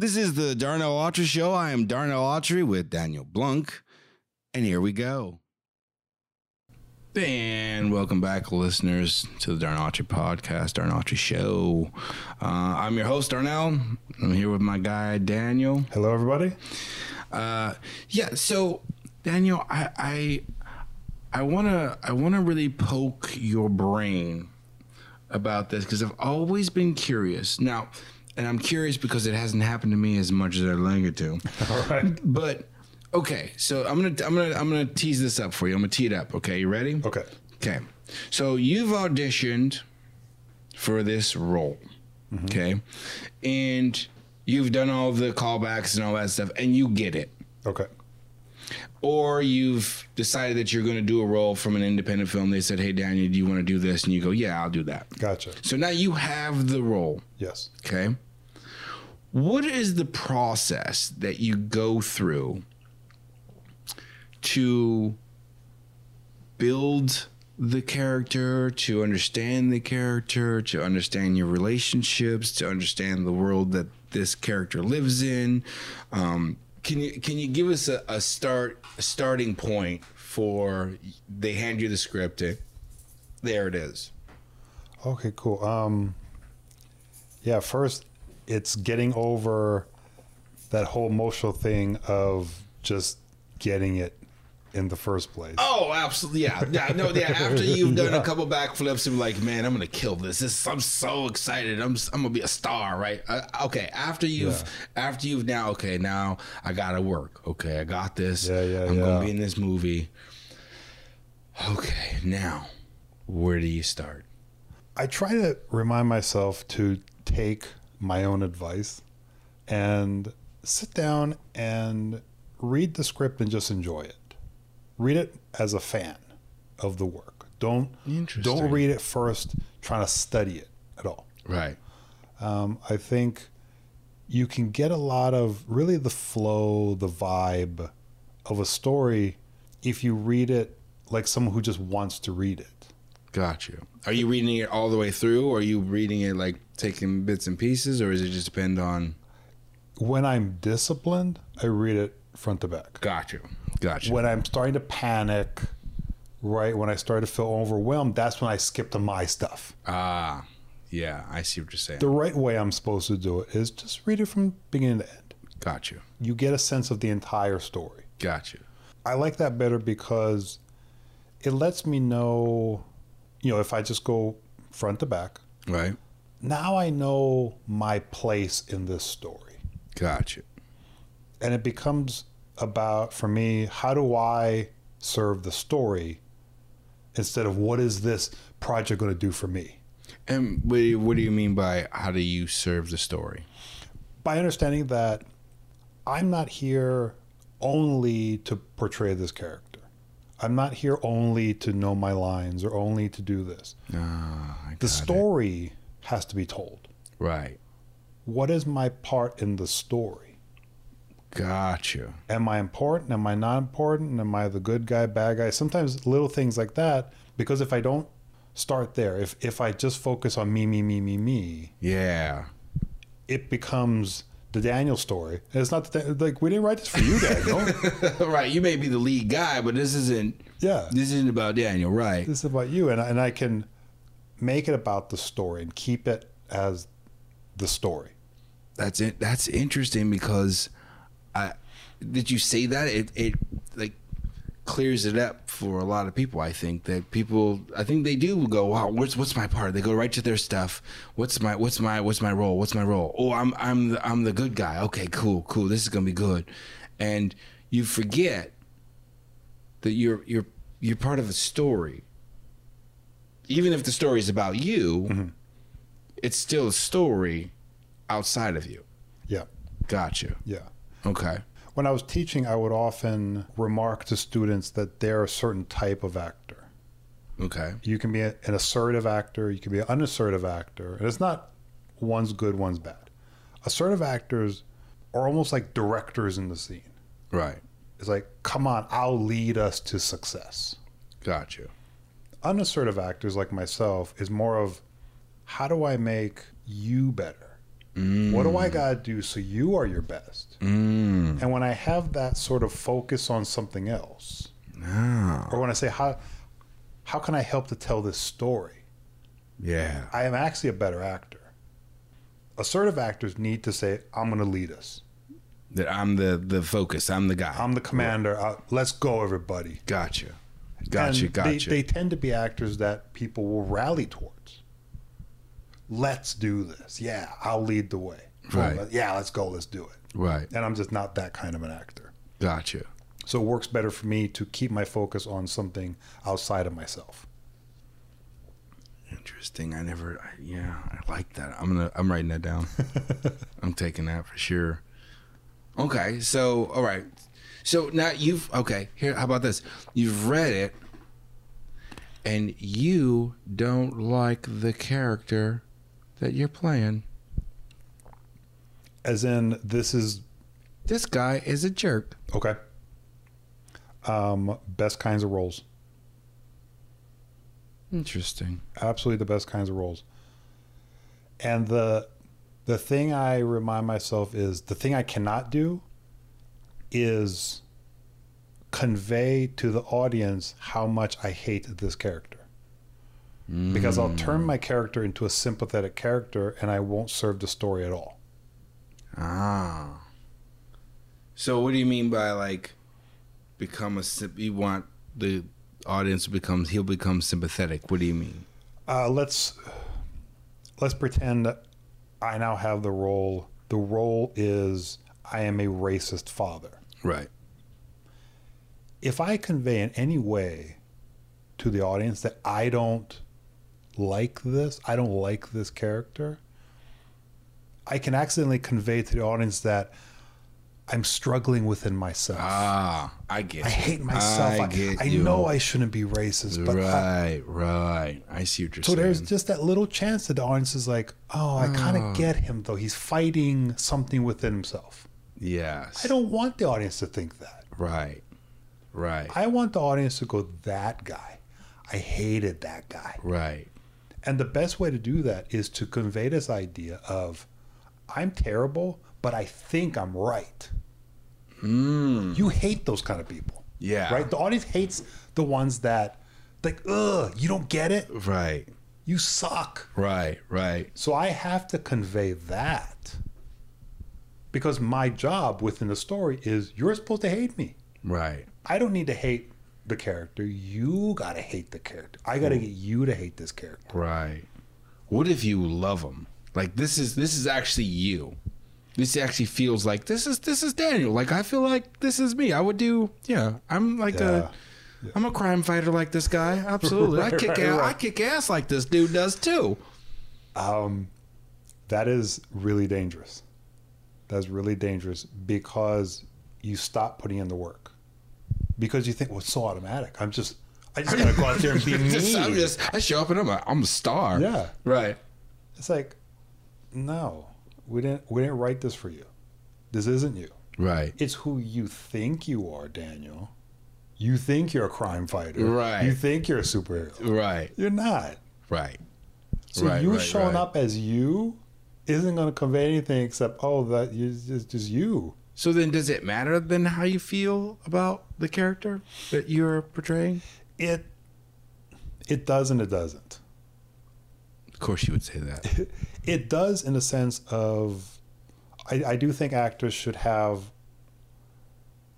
This is the Darnell Autry Show. I am Darnell Autry with Daniel Blunk, and here we go. And welcome back, listeners, to the Darnell Autry Podcast, Darnell Autry Show. Uh, I'm your host, Darnell. I'm here with my guy, Daniel. Hello, everybody. Uh, yeah, so Daniel, I I, I wanna I wanna really poke your brain about this because I've always been curious. Now, and I'm curious because it hasn't happened to me as much as I'd like it to. All right. But okay, so I'm gonna I'm gonna I'm gonna tease this up for you. I'm gonna tee it up. Okay, you ready? Okay. Okay. So you've auditioned for this role. Mm-hmm. Okay. And you've done all of the callbacks and all that stuff, and you get it. Okay. Or you've decided that you're going to do a role from an independent film. They said, "Hey, Daniel, do you want to do this?" And you go, "Yeah, I'll do that." Gotcha. So now you have the role. Yes. Okay. What is the process that you go through to build the character, to understand the character, to understand your relationships, to understand the world that this character lives in? Um, can you can you give us a, a start a starting point for they hand you the script? And there it is. Okay, cool. Um, yeah, first, it's getting over that whole emotional thing of just getting it in the first place. Oh, absolutely. Yeah. Yeah. No, yeah. After you've done a couple backflips and like, man, I'm going to kill this. this. I'm so excited. I'm, I'm going to be a star, right? Uh, okay. After you've, after you've now, okay, now I got to work. Okay. I got this. Yeah, yeah, I'm going to be in this movie. Okay. Now, where do you start? I try to remind myself to take my own advice and sit down and read the script and just enjoy it. Read it as a fan of the work. Don't don't read it first trying to study it at all. Right. Um, I think you can get a lot of really the flow, the vibe of a story if you read it like someone who just wants to read it. Got you. Are you reading it all the way through or are you reading it like taking bits and pieces or does it just depend on? When I'm disciplined, I read it front to back. Got you. Got you. When I'm starting to panic, right, when I start to feel overwhelmed, that's when I skip to my stuff. Ah, yeah. I see what you're saying. The right way I'm supposed to do it is just read it from beginning to end. Got you. You get a sense of the entire story. Got you. I like that better because it lets me know, you know, if I just go front to back, Right. now I know my place in this story. Got you. And it becomes about, for me, how do I serve the story instead of what is this project going to do for me? And what do, you, what do you mean by how do you serve the story? By understanding that I'm not here only to portray this character. I'm not here only to know my lines or only to do this. Ah, The got it. story has to be told. Right. What is my part in the story? Got you. Am I important? Am I not important? Am I the good guy, bad guy? Sometimes little things like that. Because if I don't start there, if if I just focus on me, me, me, me, me, Yeah. it becomes the Daniel story. And it's not the, like we didn't write this for you, Daniel. right. You may be the lead guy, but this isn't. yeah, This isn't about Daniel. Right. this is about you, and I- and I can make it about the story and keep it as the story. That's it. That's interesting because I did you say that it it like clears it up for a lot of people. I think that people I think they do go, wow, what's what's my part? They go right to their stuff. What's my what's my what's my role? What's my role? Oh, I'm I'm the, I'm the good guy. Okay, cool, cool. This is gonna be good, and you forget that you're you're you're part of a story. Even if the story is about you, mm-hmm. it's still a story outside of you. Yeah, Got you. yeah. Okay. When I was teaching, I would often remark to students that they're a certain type of actor. Okay. You can be a- an assertive actor, you can be an unassertive actor, and it's not one's good, one's bad. Assertive actors are almost like directors in the scene. Right. It's like, come on, I'll lead us to success. Got you. Unassertive actors like myself is more of how do I make you better? What do I got to do so you are your best? Mm. And when I have that sort of focus on something else, Ah. or when I say how how can I help to tell this story, Yeah. I am actually a better actor. Assertive actors need to say, "I'm going to lead us. That I'm the the focus. I'm the guy. I'm the commander. Uh, let's go, everybody." Gotcha. Gotcha. And gotcha. They, they tend to be actors that people will rally towards. Let's do this. Yeah, I'll lead the way. Right. Well, yeah, let's go. Let's do it. right. And I'm just not that kind of an actor. Gotcha. So it works better for me to keep my focus on something outside of myself. Interesting. I never. I, yeah, I like that. I'm gonna. I'm writing that down. I'm taking that for sure. Okay. So, all right. So now you've okay. Here, how about this? You've read it, and you don't like the character that you're playing. As in, this is This guy is a jerk. okay. Um, best kinds of roles. Interesting. absolutely the best kinds of roles. And the the thing I remind myself is the thing I cannot do is convey to the audience how much I hate this character. Because I'll turn my character into a sympathetic character and I won't serve the story at all. Ah. So what do you mean by like become a you want the audience becomes he'll become sympathetic. What do you mean? Uh, let's let's pretend I now have the role. The role is I am a racist father. Right. if I convey in any way to the audience that I don't like this, I don't like this character, I can accidentally convey to the audience that I'm struggling within myself. Ah, I get. I you. hate myself. I I, get I you. know I shouldn't be racist, but I, right, right. I see what you're so saying. So there's just that little chance that the audience is like, "Oh, I kind Ah. of get him though. He's fighting something within himself." yes. I don't want the audience to think that. Right. Right. I want the audience to go, "That guy. I hated that guy." right. And the best way to do that is to convey this idea of I'm terrible, but I think I'm right. Mm. You hate those kind of people, Yeah. right? The audience hates the ones that, like, ugh, you don't get it? Right. You suck. Right. Right. So I have to convey that because my job within the story is you're supposed to hate me. Right. I don't need to hate the character. You got to hate the character. I got to get you to hate this character. Right. What if you love him? Like this is this is actually you. This actually feels like this is this is Daniel. Like I feel like this is me. I would do yeah. I'm like Yeah. a am a crime fighter like this guy. Absolutely. I kick right, ass, I kick ass like this dude does too. Um, that is really dangerous. That's really dangerous because you stop putting in the work because you think, well, it's so automatic. I'm just, I just gotta go out there and be me. Just- I'm just I show up and I'm a, I'm a star. yeah, Right. it's like, no, we didn't, we didn't write this for you. This isn't you. Right. It's who you think you are, Daniel. You think you're a crime fighter. Right. You think you're a superhero. Right. You're not. Right. So Right, you right, showing right. up as you isn't going to convey anything except oh that you it's just you. So then does it matter then how you feel about the character that you're portraying? It it does and it doesn't. Of course you would say that. It does in the sense of I, I do think actors should have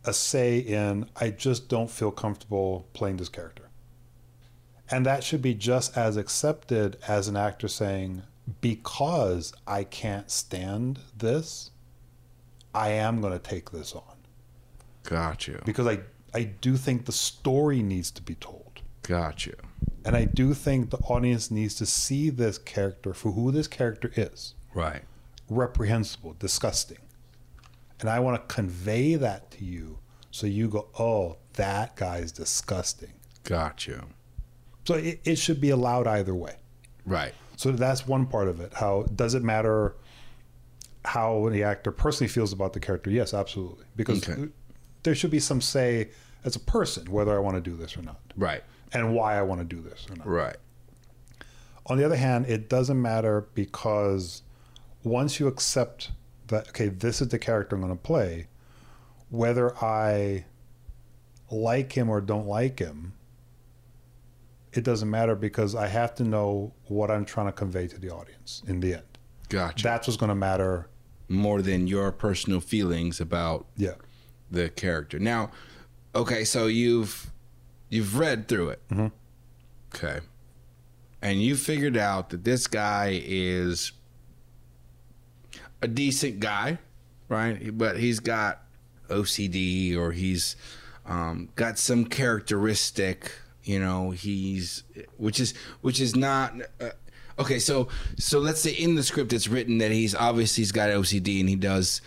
a say in I just don't feel comfortable playing this character. And that should be just as accepted as an actor saying, because I can't stand this, I am going to take this on. Got you. because I I do think the story needs to be told. Got you. And I do think the audience needs to see this character for who this character is. Right. Reprehensible, disgusting. And I want to convey that to you so you go, "Oh, that guy's disgusting." Got you. So it, it should be allowed either way. Right. So that's one part of it. How does it matter how the actor personally feels about the character? Yes, absolutely. Because Okay. there should be some say as a person whether I want to do this or not. Right. and why I want to do this or not. Right. On the other hand, it doesn't matter because once you accept that, okay, this is the character I'm going to play, whether I like him or don't like him, it doesn't matter because I have to know what I'm trying to convey to the audience in the end. Gotcha. That's what's going to matter. More than your personal feelings about Yeah. the character. Now, okay, so you've you've read through it. Mhm. Okay. And you figured out that this guy is a decent guy, right? But he's got OCD or he's um, got some characteristic, you know, he's which is which is not uh, okay, so so let's say in the script it's written that he's obviously he's got OCD and he does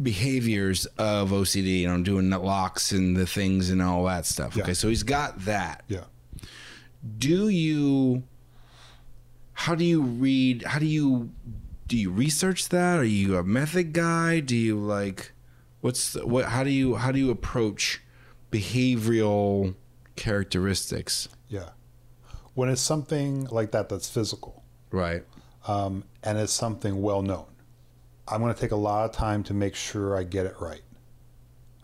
behaviors of OCD, you know, doing the locks and the things and all that stuff. Yeah. Okay, so he's got that. Yeah. Do you how do you read how do you do you research that? Are you a method guy? Do you like what's the, what how do you how do you approach behavioral characteristics? Yeah. When it's something like that that's physical Right. um, and it's something well known, I'm going to take a lot of time to make sure I get it right.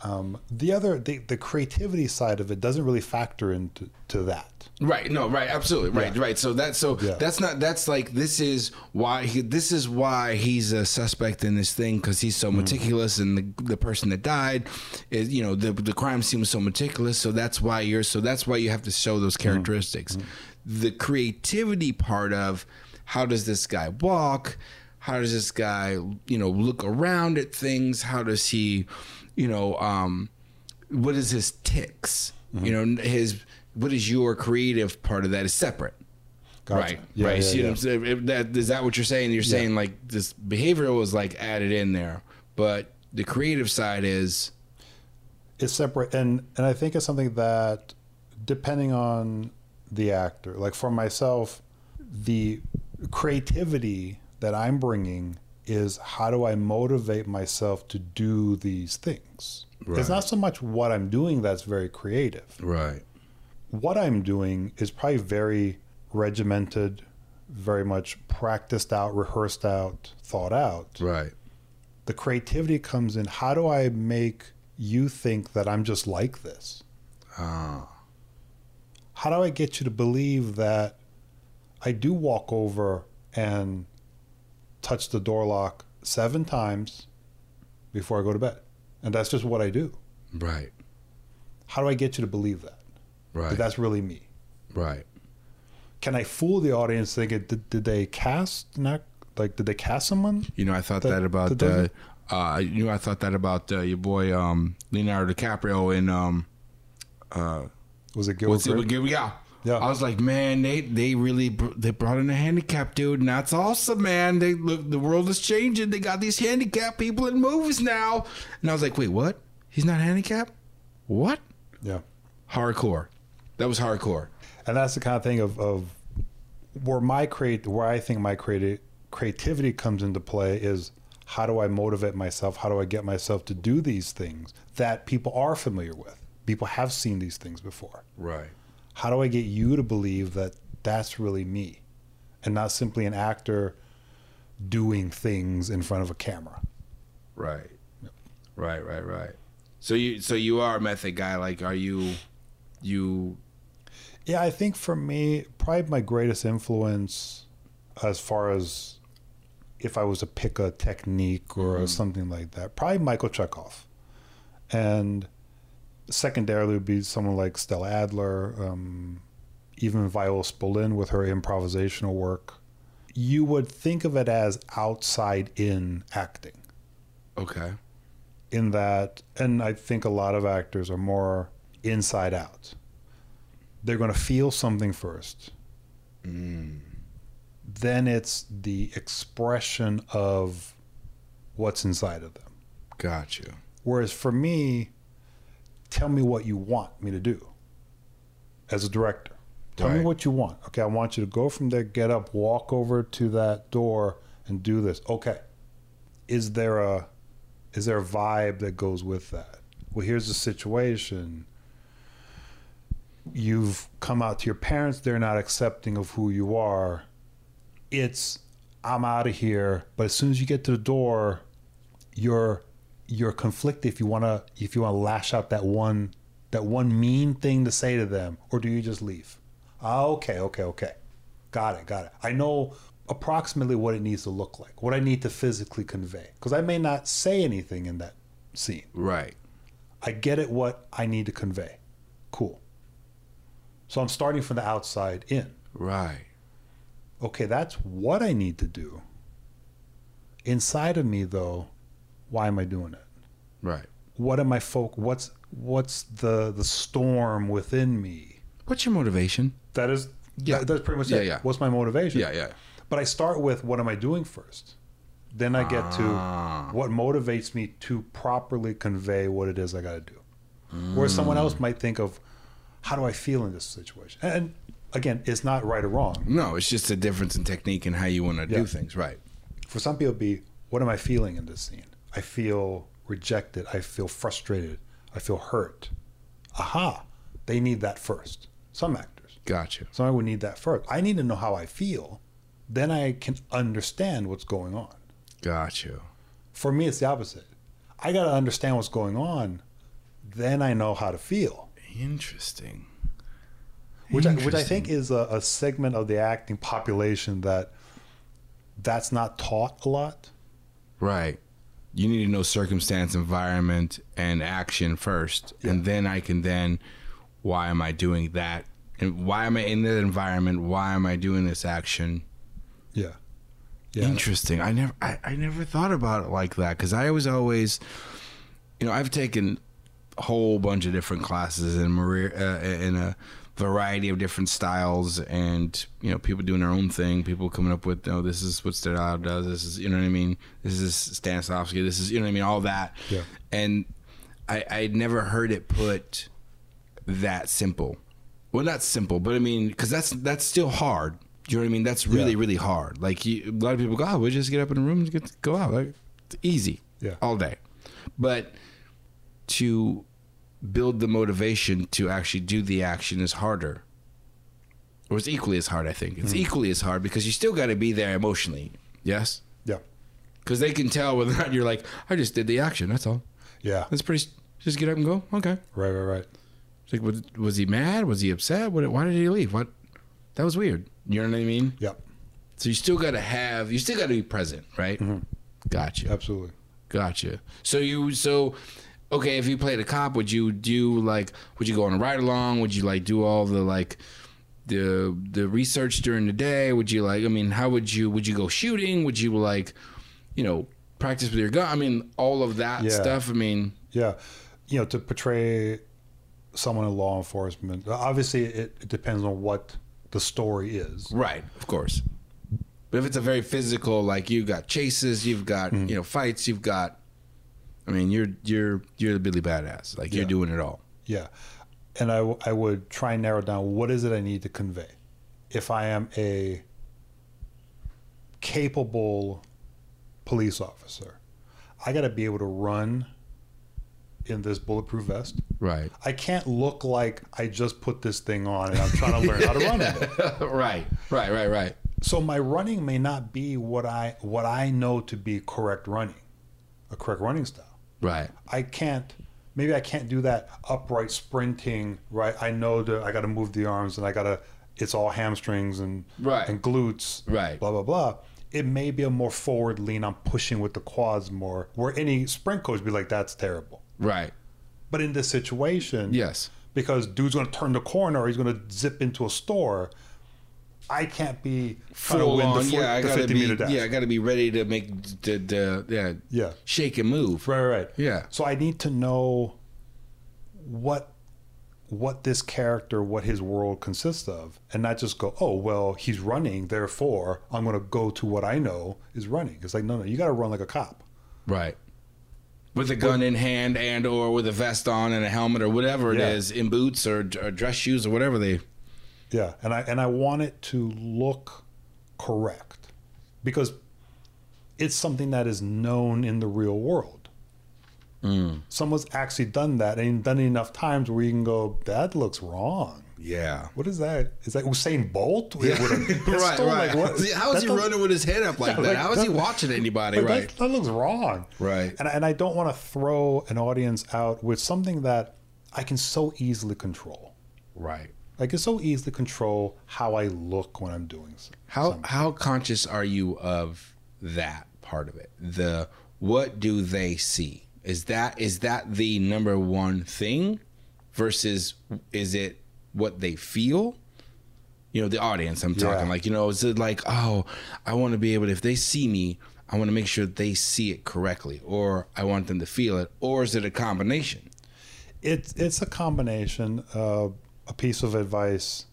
Um, the other, the, the creativity side of it doesn't really factor into to that. Right. No. Right. Absolutely. Right. Yeah. Right. So that's so Yeah. that's not that's like this is why he, this is why he's a suspect in this thing because he's so meticulous and the the person that died is you know the the crime scene was so meticulous so that's why you're so that's why you have to show those characteristics. The creativity part of how does this guy walk? How does this guy you know look around at things? How does he you know um what is his tics? You know, his what is your creative part of that is separate. Gotcha. Right, Yeah, right. yeah, See what yeah. I'm saying? If that, is that what you're saying? You're saying like this behavioral was like added in there, but the creative side is it's separate and and i think it's something that depending on the actor like for myself the creativity that i'm bringing is how do i motivate myself to do these things? Right. it's not so much what i'm doing that's very creative. Right, what i'm doing is probably very regimented very much practiced out rehearsed out thought out. Right, the creativity comes in how do i make you think that i'm just like this? Ah, how do I get you to believe that I do walk over and touch the door lock seven times before I go to bed? And that's just what I do. right, How do I get you to believe that? right, That that's really me. right. Can I fool the audience thinking, did, did they cast, not like, did they cast someone? You know, I thought That- that, about uh, uh, you know, I thought that about uh, your boy um, Leonardo DiCaprio in um, uh, Was it Gilbert? it? Yeah. Yeah. I was like, man, they they really they brought in a handicap dude, and that's awesome, man. They look, the world is changing. They got these handicapped people in movies now, and I was like, wait, what? He's not handicapped? What? Yeah. Hardcore. That was hardcore. And that's the kind of thing of, of where my create where I think my creative creativity comes into play is how do I motivate myself? How do I get myself to do these things that people are familiar with? People have seen these things before. Right. How do I get you to believe that that's really me and not simply an actor doing things in front of a camera? Right. Right. Right. Right. So you so you are a method guy. Like, are you you? Yeah, I think for me, probably my greatest influence as far as if I was to pick a technique or mm-hmm. something like that, probably Michael Chekhov. And secondarily would be someone like Stella Adler, um, even Viola Spolin with her improvisational work. You would think of it as outside in acting Okay. in that, and I think a lot of actors are more inside out. They're going to feel something first. Mm. Then it's the expression of what's inside of them. Gotcha. Whereas for me, tell me what you want me to do as a director. Tell me what you want. Okay, I want you to go from there, get up, walk over to that door and do this. Okay. Is there a is there a vibe that goes with that? Well, here's the situation. You've come out to your parents, they're not accepting of who you are. It's I'm out of here. But as soon as you get to the door, you're you're conflicted if you wanna if you wanna lash out that one that one mean thing to say to them, or do you just leave? Ah, okay, okay, okay. Got it, got it. I know approximately what it needs to look like, what I need to physically convey. Because I may not say anything in that scene. Right. I get it what I need to convey. Cool. So I'm starting from the outside in. Right. Okay, that's what I need to do. Inside of me though, why am I doing it? Right. What am I folk what's what's the the storm within me? What's your motivation? That is Yeah. that- that's pretty much Yeah, it. yeah. What's my motivation? Yeah, yeah. But I start with what am I doing first? Then I get Ah. to what motivates me to properly convey what it is I got to do. Whereas someone else might think of how do I feel in this situation? And again, it's not right or wrong. No, it's just a difference in technique and how you want to Yeah. do things. Right. For some people, be what am I feeling in this scene? I feel rejected. I feel frustrated. I feel hurt. Aha! They need that first. Some actors. Gotcha. Some I would need that first. I need to know how I feel. Then I can understand what's going on. Gotcha. For me, it's the opposite. I got to understand what's going on. Then I know how to feel, Interesting. which I, which I think is a, a segment of the acting population that that's not taught a lot. Right. You need to know circumstance, environment, and action first, and then I can then. Why am I doing that? And why am I in that environment? Why am I doing this action? Yeah. Yeah. Interesting. I never, I, I never thought about it like that because I was always, you know, I've taken a whole bunch of different classes in Maria, uh, in a variety of different styles, and you know, people doing their own thing. People coming up with, oh, this is what Stendhal does. This is, you know what I mean. This is Stanislavski. This is, you know what I mean. All that. Yeah. And I, I never heard it put that simple. Well, not simple, but I mean, because that's that's still hard. Do you know what I mean? That's really Yeah. really hard. Like you, a lot of people go, oh, we just get up in the room and get go out. Like it's easy, Yeah. all day. But to build the motivation to actually do the action is harder, or it's equally as hard. I think it's hmm. equally as hard because you still got to be there emotionally. Yes, Yeah. because they can tell whether or not you're like, I just did the action. That's all. Yeah. That's pretty. Just get up and go. Okay. Right. Right. Right. It's like, was, was he mad? Was he upset? What, why did he leave? What? That was weird. You know what I mean? Yep. So you still got to have, you still got to be present, right? Mm-hmm. Gotcha. Absolutely. Gotcha. So you, so, okay, if you played a cop, would you do like, would you go on a ride along? Would you like do all the like, the the research during the day? Would you like, I mean, how would you, would you go shooting? Would you like, you know, practice with your gun? I mean, all of that Yeah. stuff. I mean, Yeah. You know, to portray someone in law enforcement, obviously it, it depends on what the story is. Right, of course. But if it's a very physical, like you've got chases, you've got Mm-hmm. you know fights, you've got. I mean, you're you're you're the Billy Badass. Like you're doing it all. Yeah. And I, w- I would try and narrow down what is it I need to convey. If I am a capable police officer, I got to be able to run in this bulletproof vest. Right. I can't look like I just put this thing on and I'm trying to learn how to run in it. right. Right. Right. Right. So my running may not be what I what I know to be correct running, a correct running style. Right. I can't. Maybe I can't do that upright sprinting. Right. I know that I got to move the arms and I got to. It's all hamstrings and Right. and glutes. Right. Blah blah blah. It may be a more forward lean. I'm pushing with the quads more. Where any sprint coach would be like, that's terrible. Right. But in this situation, Yes. because dude's going to turn the corner or he's going to zip into a store. I can't be Full on. the, yeah, I the gotta 50 be. Yeah, I gotta be ready to make the the yeah Yeah. shake and move. Right, right. Yeah. So I need to know what what this character, what his world consists of, and not just go, oh well, he's running, therefore I'm going to go to what I know is running. It's like no, no, you got to run like a cop. Right. With a gun in hand and or with a vest on and a helmet or whatever it Yeah. is in boots or, or dress shoes or whatever they. Yeah, and I and I want it to look correct because it's something that is known in the real world. Mm. Someone's actually done that and done it enough times where you can go, that looks wrong. Yeah. What is that? Is that Usain Bolt with, with a pistol? right, right. Like? See, How is that he running with his head up like Yeah, that? like, How is he watching anybody? like, right. That, that looks wrong. Right. And, and I don't want to throw an audience out with something that I can so easily control. Right. I can so easily control how I look when I'm doing s- How something. how conscious are you of that part of it? The what do they see? Is that is that the number one thing versus is it what they feel? You know, the audience I'm talking Yeah. like, you know, is it like, oh, I want to be able to if they see me, I want to make sure they see it correctly or I want them to feel it or is it a combination? It's it's a combination. Uh, a piece of advice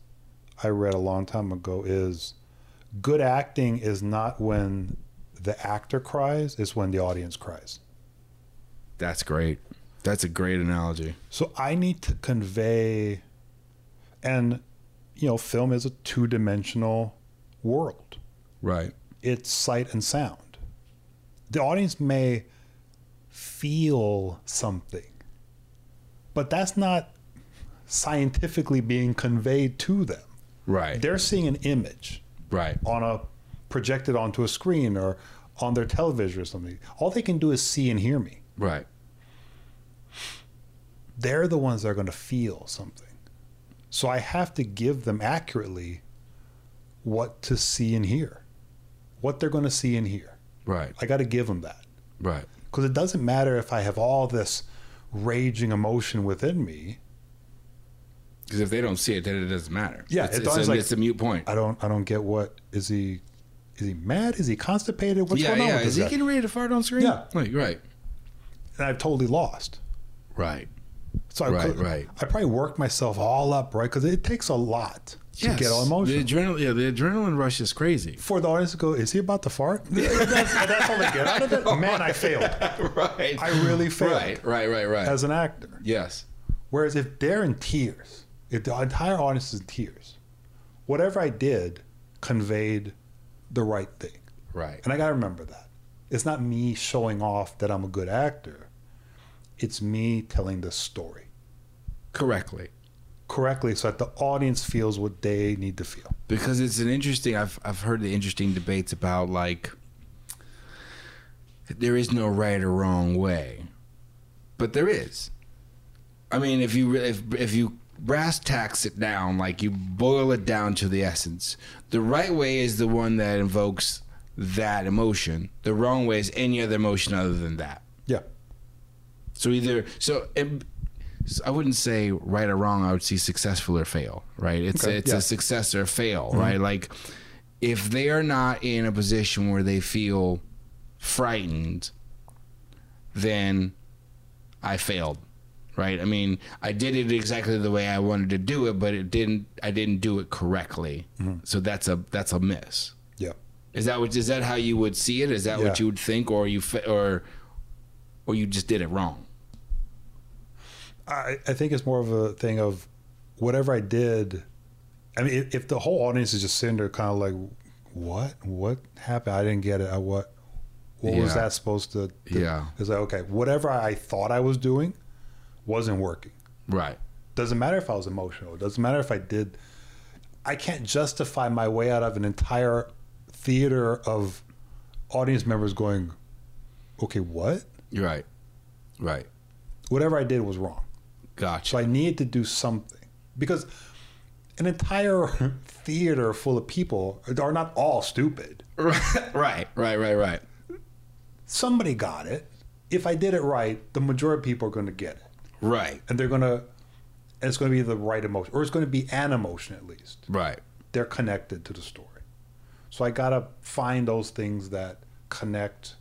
I read a long time ago is good acting is not when the actor cries; it's when the audience cries. That's great. That's a great analogy. So I need to convey, and you know, film is a two-dimensional world. Right. It's sight and sound. The audience may feel something, but that's not scientifically being conveyed to them. Right. They're seeing an image Right. on a projected onto a screen or on their television or something. All they can do is see and hear me. Right. They're the ones that are going to feel something. So I have to give them accurately what to see and hear, what they're going to see and hear. Right. I got to give them that. Right. Because it doesn't matter if I have all this raging emotion within me. Because if they don't see it, then it doesn't matter. Yeah, it's, it's it's, a, like- it's a mute point. I don't I don't get what is he is he mad? Is he constipated? What's yeah, going on yeah. with Is he guy? getting ready to fart on screen? Yeah. Right. Right. And I've totally lost. Right. So I Right, could- right. I probably worked myself all up, right? Because it takes a lot to get all emotional. The adrenaline, yeah, the adrenaline rush is crazy. For the audience to go, is he about to fart? that's, that's all they get out of it. Man, I failed right. I really failed. Right. Right. Right. Right. as an actor. yes. Whereas if they're in tears, if the entire audience is in tears, whatever I did conveyed the right thing. Right. And I got to remember that. It's not me showing off that I'm a good actor. It's me telling the story Correctly. correctly so that the audience feels what they need to feel. because it's an interesting I've I've heard the interesting debates about like there is no right or wrong way. But there is. I mean, if you if if you brass tacks it down, like you boil it down to the essence, the right way is the one that invokes that emotion. The wrong way is any other emotion other than that. Yeah. So either so, it, I wouldn't say right or wrong. I would see successful or fail. Right? It's Okay, it's yeah. a success or fail. Mm-hmm. Right? Like if they are not in a position where they feel frightened, then I failed. Right? I mean, I did it exactly the way I wanted to do it, but it didn't. I didn't do it correctly. Mm-hmm. So that's a that's a miss. Yeah. Is that what is that how you would see it? Is that Yeah. what you would think, or you or or you just did it wrong? I, I think it's more of a thing of whatever I did. I mean, if, if the whole audience is just sitting there, kind of like, "What? What happened? I didn't get it. I, what? What was that supposed to?" to Yeah. It's like, okay, whatever I thought I was doing wasn't working. Right. Doesn't matter if I was emotional. Doesn't matter if I did. I can't justify my way out of an entire theater of audience members going, "Okay, what? Right. Right. Whatever I did was wrong." Gotcha. So I needed to do something because an entire theater full of people are not all stupid. right. Right. Right. Right. Right. Somebody got it. If I did it right, the majority of people are going to get it, Right. and they're going to. And it's going to be the right emotion, or it's going to be an emotion at least. Right. They're connected to the story. So I got to find those things that connect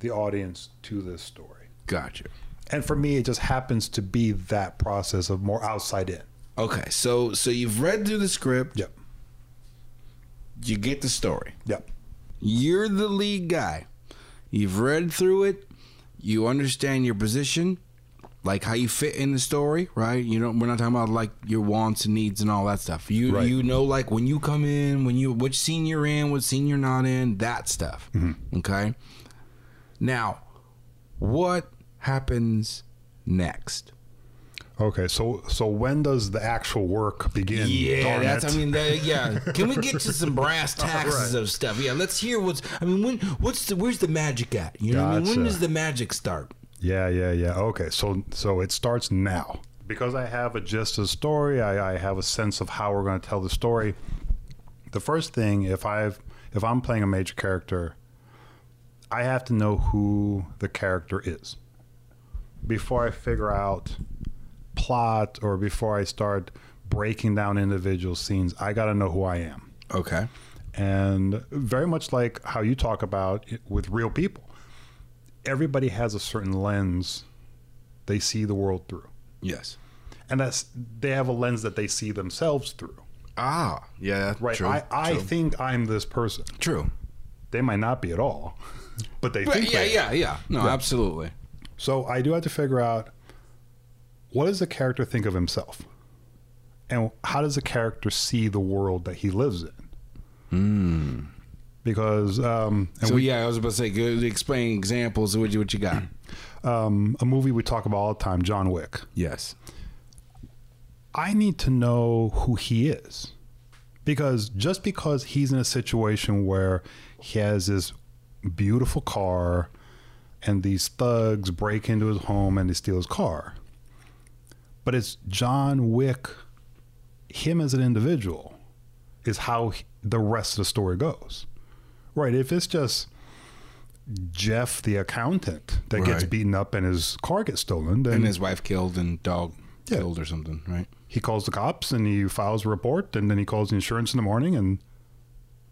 the audience to this story. Gotcha. And for me, it just happens to be that process of more outside in. Okay. So so you've read through the script. Yep. You get the story. Yep. You're the lead guy. You've read through it. You understand your position, like how you fit in the story, right? You know, we're not talking about like your wants and needs and all that stuff. You Right. you know, like when you come in, when you which scene you're in, what scene you're not in, that stuff. Mm-hmm. Okay. Now, what happens next? Okay, so so when does the actual work begin? Yeah, that's. it. I mean, that, yeah. Can we get to some brass taxes Right. of stuff? Yeah, let's hear what's. I mean, when? What's the? Where's the magic at? You know, what I mean, when does the magic start? Yeah, yeah, yeah. Okay, so so it starts now because I have a gist of the story. I, I have a sense of how we're going to tell the story. The first thing, if I've if I'm playing a major character, I have to know who the character is before I figure out plot or before I start breaking down individual scenes. I got to know who I am Okay. and very much like how you talk about it with real people everybody has a certain lens they see the world through Yes. and that's they have a lens that they see themselves through Ah, yeah. right True. i, I true. think i'm this person true. they might not be at all but they But think yeah, yeah, yeah. No, Yeah. absolutely. so i do have to figure out what does the character think of himself and how does the character see the world that he lives in because um and. So we, yeah, I was about to say, good. Explain examples. What you what you got? um, a movie we talk about all the time, John Wick. yes. I need to know who he is. Because just because he's in a situation where he has this beautiful car and these thugs break into his home and they steal his car, but it's John Wick, him as an individual, is how he- the rest of the story goes. Right. If it's just Jeff, the accountant, that gets beaten up and his car gets stolen, then And his wife killed and dog Yeah. killed or something, right? he calls the cops and he files a report and then he calls the insurance in the morning and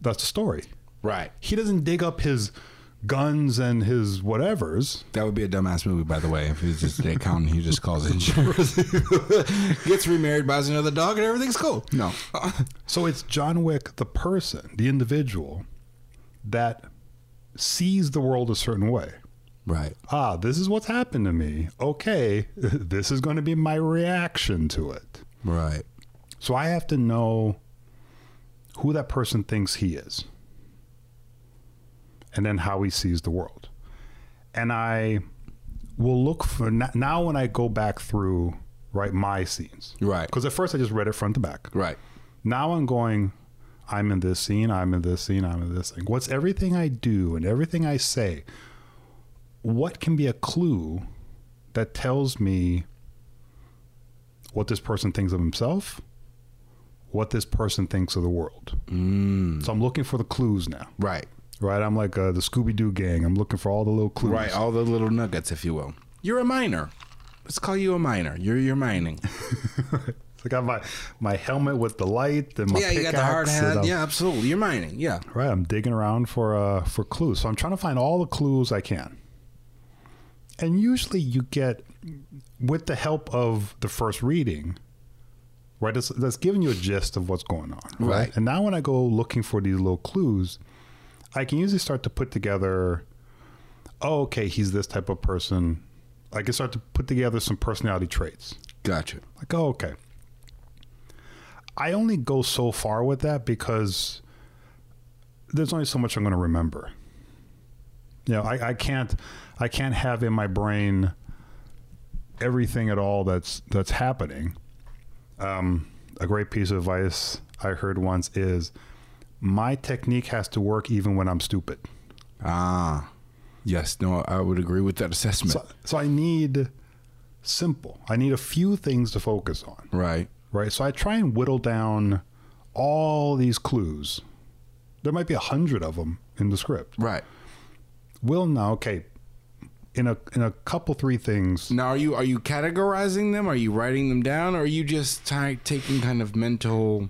that's the story. Right. He doesn't dig up his guns and his whatevers. That would be a dumbass movie, by the way. If he's just the accountant, he just calls insurance, gets remarried, buys another dog, and everything's cool. No. So it's John Wick, the person, the individual that sees the world a certain way. right. Ah, this is what's happened to me. Okay, this is going to be my reaction to it. Right. So I have to know who that person thinks he is and then how he sees the world. And I will look for now when I go back through right my scenes. Right. Because at first I just read it front to back. Right. Now I'm going I'm in this scene, I'm in this scene, I'm in this thing. What's everything I do and everything I say? What can be a clue that tells me what this person thinks of himself, what this person thinks of the world? Mm. So I'm looking for the clues now, Right. right? I'm like uh, the Scooby Doo gang. I'm looking for all the little clues. Right. All the little nuggets, if you will. You're a miner. Let's call you a miner. You're you're mining. I got my my helmet with the light and my yeah, you got the hard hat. Yeah, absolutely. You're mining. Yeah. Right, I'm digging around for uh for clues. So I'm trying to find all the clues I can. And usually you get with the help of the first reading, right? That's, that's giving you a gist of what's going on, right? Right. And now when I go looking for these little clues, I can usually start to put together, oh, okay, he's this type of person. I can start to put together some personality traits. Gotcha. Like, oh, okay. I only go so far with that because there's only so much I'm going to remember. You know, I, I can't, I can't have in my brain everything at all that's that's happening. Um, a great piece of advice I heard once is, my technique has to work even when I'm stupid. Ah. Yes. No, I would agree with that assessment. So, so I need simple. I need a few things to focus on. right. Right? So I try and whittle down all these clues. There might be a hundred of them in the script. Right. Will now, okay, in a in a couple three things. Now, are you are you categorizing them? Are you writing them down? Or are you just ti taking kind of mental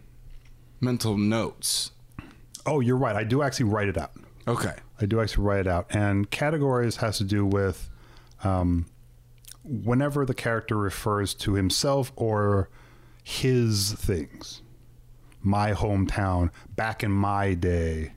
mental notes? Oh, you're right. I do actually write it out. Okay. I do actually write it out. And categories has to do with um, whenever the character refers to himself or his things. My hometown, back in my day.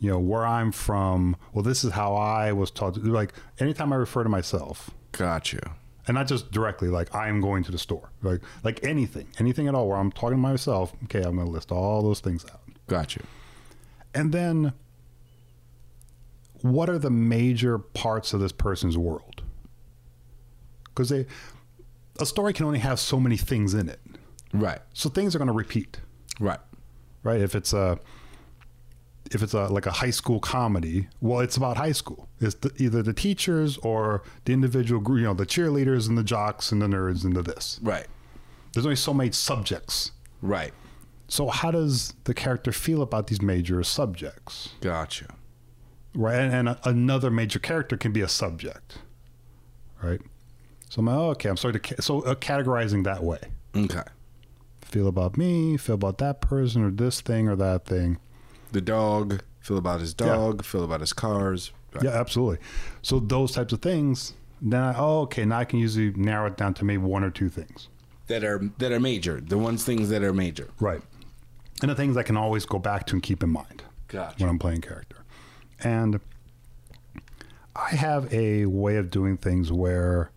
You know, where I'm from. Well, this is how I was taught. To, like, anytime I refer to myself, Gotcha. and not just directly, like, I'm going to the store. Like, like anything, anything at all where I'm talking to myself, okay, I'm going to list all those things out. Gotcha. And then, what are the major parts of this person's world? Because they, a story can only have so many things in it. Right. So things are going to repeat, Right. right? If it's a if it's a like a high school comedy, well, it's about high school. It's the, either the teachers or the individual, group, you know, the cheerleaders and the jocks and the nerds and the this. Right. There's only so many subjects. Right. So how does the character feel about these major subjects? Gotcha. right? And, and a, another major character can be a subject, right? So I'm like, oh, okay, I'm sorry to ca- so uh, categorizing that way. Okay. Feel about me, feel about that person, or this thing or that thing. The dog. Feel about his dog. Feel about his cars. Right. Yeah, absolutely. So those types of things. Then I, oh, okay, now I can usually narrow it down to maybe one or two things. That are that are major. The ones things that are major. Right. And the things I can always go back to and keep in mind Gotcha. when I'm playing character. And I have a way of doing things where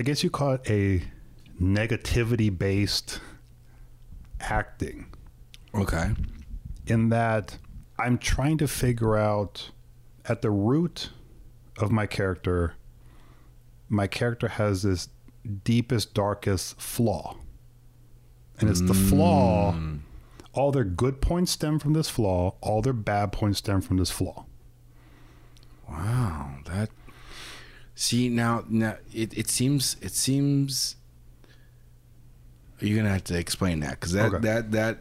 I guess you call it a negativity based acting, Okay. in that I'm trying to figure out at the root of my character, my character has this deepest, darkest flaw. And it's the flaw. Mm. All their good points stem from this flaw. All their bad points stem from this flaw. Wow. That. See now. Now it, it seems it seems. You're gonna have to explain that because that Okay. that that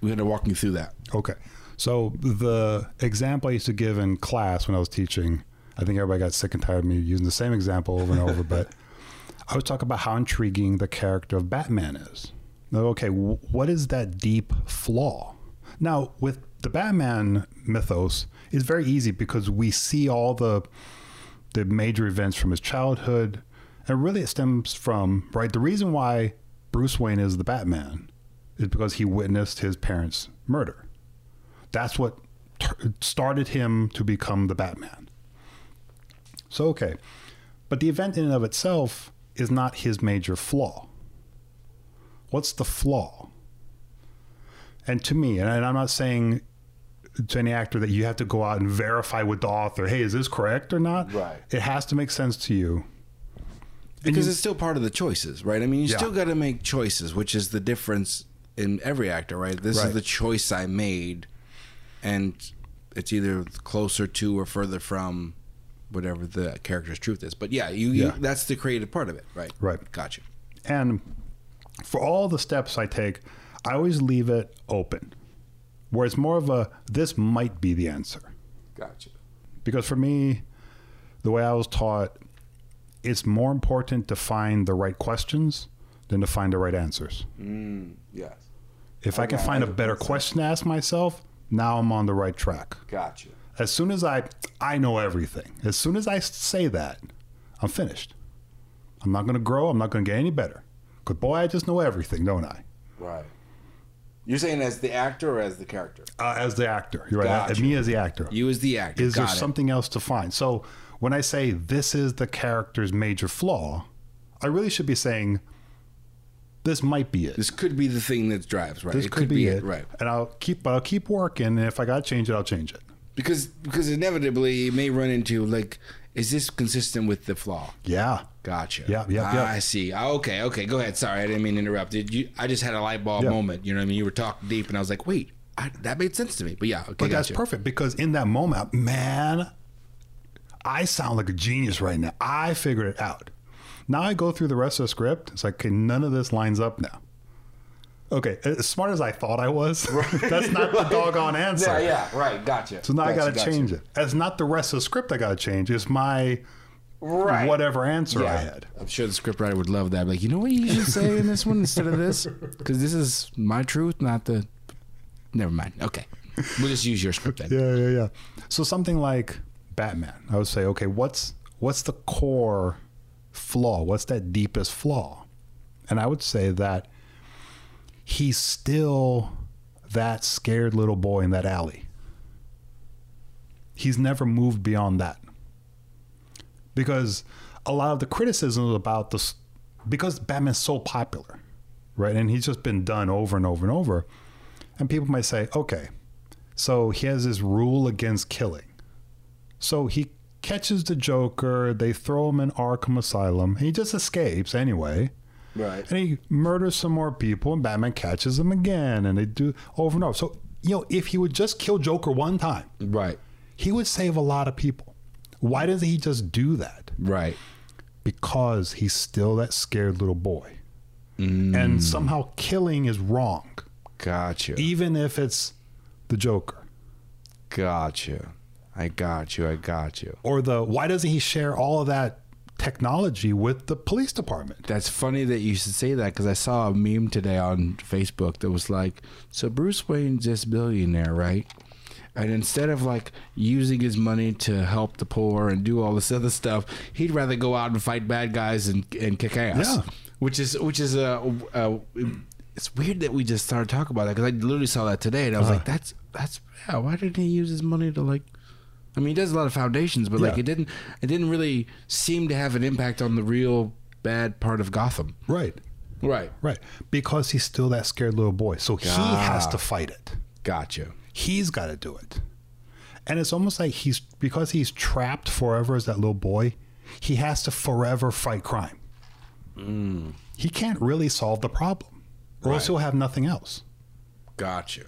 we're gonna walk you through that. Okay. So the example I used to give in class when I was teaching, I think everybody got sick and tired of me using the same example over and over, but I would talk about how intriguing the character of Batman is. Now, okay, w- what is that deep flaw? Now, with the Batman mythos, it's very easy because we see all the the major events from his childhood, and really it stems from right. The reason why Bruce Wayne is the Batman is because he witnessed his parents' murder. That's what t- started him to become the Batman. So, okay. But the event in and of itself is not his major flaw. What's the flaw? And to me, and I'm not saying to any actor that you have to go out and verify with the author, hey, is this correct or not? Right. It has to make sense to you. because you- it's still part of the choices, right? I mean, you Yeah. still got to make choices, which is the difference in every actor, right? This Right. is the choice I made, and it's either closer to or further from whatever the character's truth is. But yeah, you, Yeah. you that's the creative part of it, right? Right. Gotcha. And for all the steps I take, I always leave it open, where it's more of a this might be the answer. Gotcha. Because for me, the way I was taught, it's more important to find the right questions than to find the right answers. Mm, yes. If I can find a better question to ask myself, now I'm on the right track. Gotcha. As soon as I I know everything, as soon as I say that, I'm finished. I'm not going to grow. I'm not going to get any better. Because boy, I just know everything, don't I? Right. You're saying as the actor or as the character? Uh, as the actor, you're right. Gotcha. Me as the actor. You as the actor. is there it. something else to find? So when I say this is the character's major flaw, I really should be saying this might be it. This could be the thing that drives, right? This it could, be, it. right? And I'll keep, but I'll keep working. And if I got to change it, I'll change it. Because because inevitably it may run into like, is this consistent with the flaw? Yeah. Gotcha. Yeah, yeah, Ah, yeah. I see. Ah, Okay, okay. Go ahead. Sorry, I didn't mean to interrupt. Did you? I just had a light bulb Yeah. moment. You know what I mean? You were talking deep, and I was like, wait, I, that made sense to me. But yeah, okay, But that's gotcha. perfect because in that moment, man, I sound like a genius right now. I figured it out. Now I go through the rest of the script. It's like, okay, none of this lines up now. Okay, as smart as I thought I was, that's not the doggone answer. Yeah, yeah, right. Gotcha. So now I got to change it. It's not the rest of the script I got to change. It's my Right. whatever answer I had. I'm sure the scriptwriter would love that. Like, you know what you should say in this one instead of this? Because this is my truth, not the. Never mind. Okay, we'll just use your script then. Yeah, yeah, yeah. So something like Batman, I would say, okay, what's what's the core flaw? What's that deepest flaw? And I would say that he's still that scared little boy in that alley. He's never moved beyond that. Because a lot of the criticisms about this because Batman's so popular, right? And he's just been done over and over and over. And people might say, okay, so he has this rule against killing. So he catches the Joker. They throw him in Arkham Asylum. He just escapes anyway. Right. And he murders some more people, and Batman catches him again. And they do over and over. So, you know, if he would just kill Joker one time, Right. he would save a lot of people. Why doesn't he just do that? Right. Because he's still that scared little boy. And mm. somehow killing is wrong, Gotcha. even if it's the Joker. Gotcha. I got you. I got you. Or the why doesn't he share all of that technology with the police department? That's funny that you should say that because I saw a meme today on Facebook that was like, "So Bruce Wayne's this billionaire, right? And instead of like using his money to help the poor and do all this other stuff, he'd rather go out and fight bad guys and and kick ass. Yeah. which is which is a, a it's weird that we just started talking about that because I literally saw that today and I was Uh-huh. like, that's that's yeah. Why didn't he use his money to like? I mean, he does a lot of foundations, but like it didn't it didn't really seem to have an impact on the real bad part of Gotham. Right. Right. Right. Because he's still that scared little boy. So he has to fight it. Gotcha. He's got to do it. And it's almost like he's because he's trapped forever as that little boy, he has to forever fight crime. He can't really solve the problem, or else he'll have nothing else. Gotcha.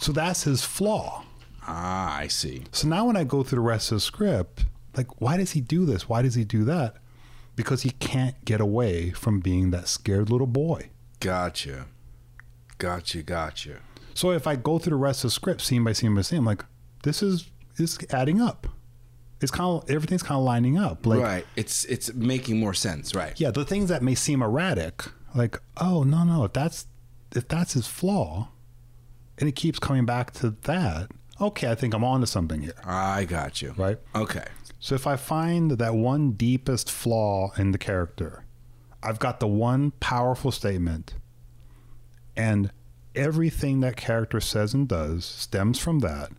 So that's his flaw. Ah, I see. So now when I go through the rest of the script, like, why does he do this? Why does he do that? Because he can't get away from being that scared little boy. Gotcha. Gotcha. Gotcha. So if I go through the rest of the script scene by scene by scene, I'm like, this is is adding up. It's kind of everything's kind of lining up. Like, right. It's it's making more sense. Right. yeah, the things that may seem erratic, like, oh no, no, if that's if that's his flaw, and it keeps coming back to that, okay, I think I'm on to something here, I got you. right? Okay. So if I find that one deepest flaw in the character, I've got the one powerful statement, and everything that character says and does stems from that.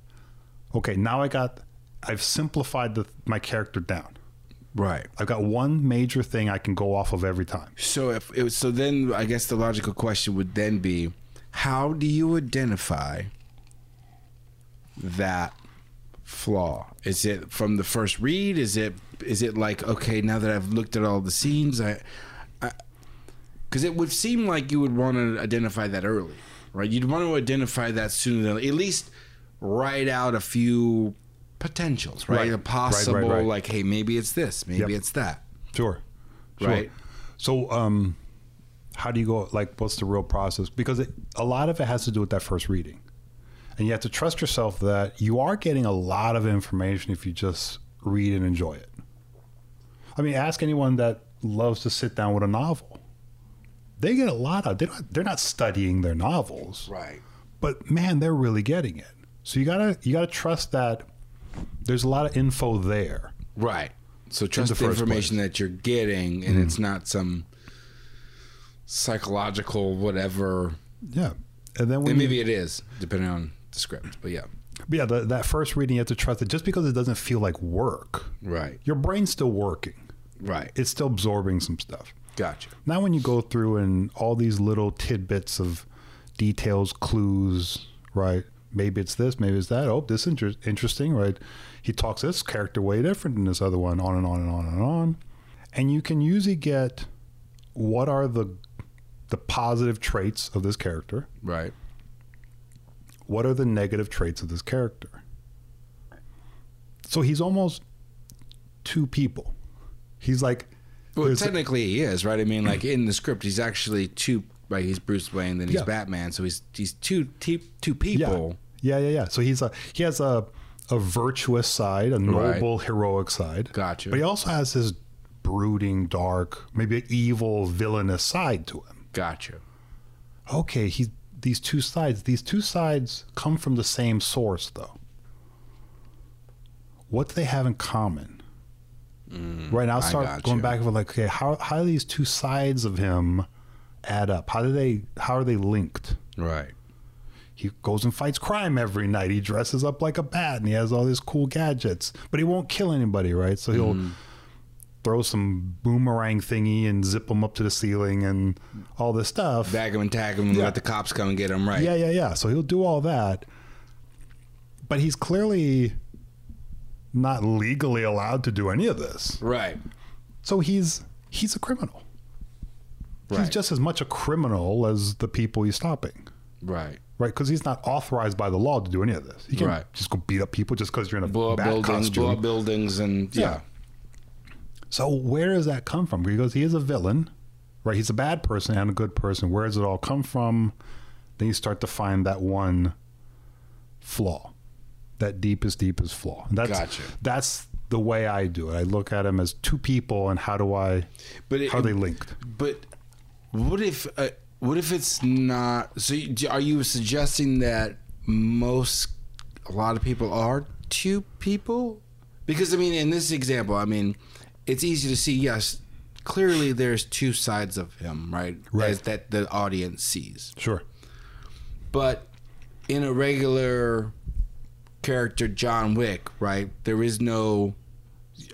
Okay, now I got, I've simplified the, my character down. Right. I've got one major thing I can go off of every time. So if it was, so then I guess the logical question would then be, how do you identify that flaw? Is it from the first read? Is it is it like okay now that I've looked at all the scenes I, because it would seem like you would want to identify that early, right? You'd want to identify that sooner than at least write out a few potentials, right? Right. A Right, right, possible right. like hey maybe it's this, maybe Yep. it's that, Sure. Sure. right? So, um, how do you go? Like, what's the real process? Because it, a lot of it has to do with that first reading, and you have to trust yourself that you are getting a lot of information if you just read and enjoy it. I mean, ask anyone that loves to sit down with a novel. They get a lot of. They don't, they're not studying their novels, Right. but man, they're really getting it. So you gotta you gotta trust that there's a lot of info there. Right. So trust the the, information place. that you're getting, and mm-hmm. it's not some psychological whatever. Yeah, and then And you- maybe it is, depending on the script. But yeah. But yeah, the, that first reading, you have to trust it just because it doesn't feel like work. Right. Your brain's still working, Right. it's still absorbing some stuff. Gotcha. Now, when you go through and all these little tidbits of details, clues, right? Maybe it's this, maybe it's that. Oh, this is inter- interesting, right? He talks this character way different than this other one, on and on and on and on. And you can usually get what are the the positive traits of this character Right. what are the negative traits of this character? So he's almost two people. He's like, Well, there's- technically he is, right? I mean, like in the script, he's actually two. Right. He's Bruce Wayne, then he's Yeah. Batman. So he's he's two two yeah, people. yeah, yeah, yeah. So he's a he has a a virtuous side, a Right. noble, heroic side. Gotcha. But he also has this brooding, dark, maybe evil, villainous side to him. Gotcha. Okay, he these two sides. These two sides come from the same source, though. What do they have in common? Right now, I'll Mm, I start going you. back and like, okay, how how do these two sides of him add up? How do they how are they linked? Right. He goes and fights crime every night. He dresses up like a bat and he has all these cool gadgets, but he won't kill anybody, right? So he'll Mm-hmm. throw some boomerang thingy and zip him up to the ceiling and all this stuff. Bag him and tag him and Yeah. let the cops come and get him. Right. Yeah, yeah, yeah. So he'll do all that. But he's clearly not legally allowed to do any of this. Right. So he's he's a criminal. He's just as much a criminal as the people he's stopping. Right. Right, because he's not authorized by the law to do any of this. He can't Right. just go beat up people just because you're in a Blow up buildings, costume. blow up buildings, and yeah. Yeah. So where does that come from? Because he is a villain, right? He's a bad person and a good person. Where does it all come from? Then you start to find that one flaw, that deepest, deepest flaw. That's Gotcha. that's the way I do it. I look at them as two people, and how do I? But it, how are they linked? But what if uh, what if it's not? So you- are you suggesting that most a lot of people are two people? Because I mean, in this example, I mean, it's easy to see. Yes, clearly there's two sides of him, right? Right. As that the audience sees. Sure. But in a regular character, John Wick, right? There is no.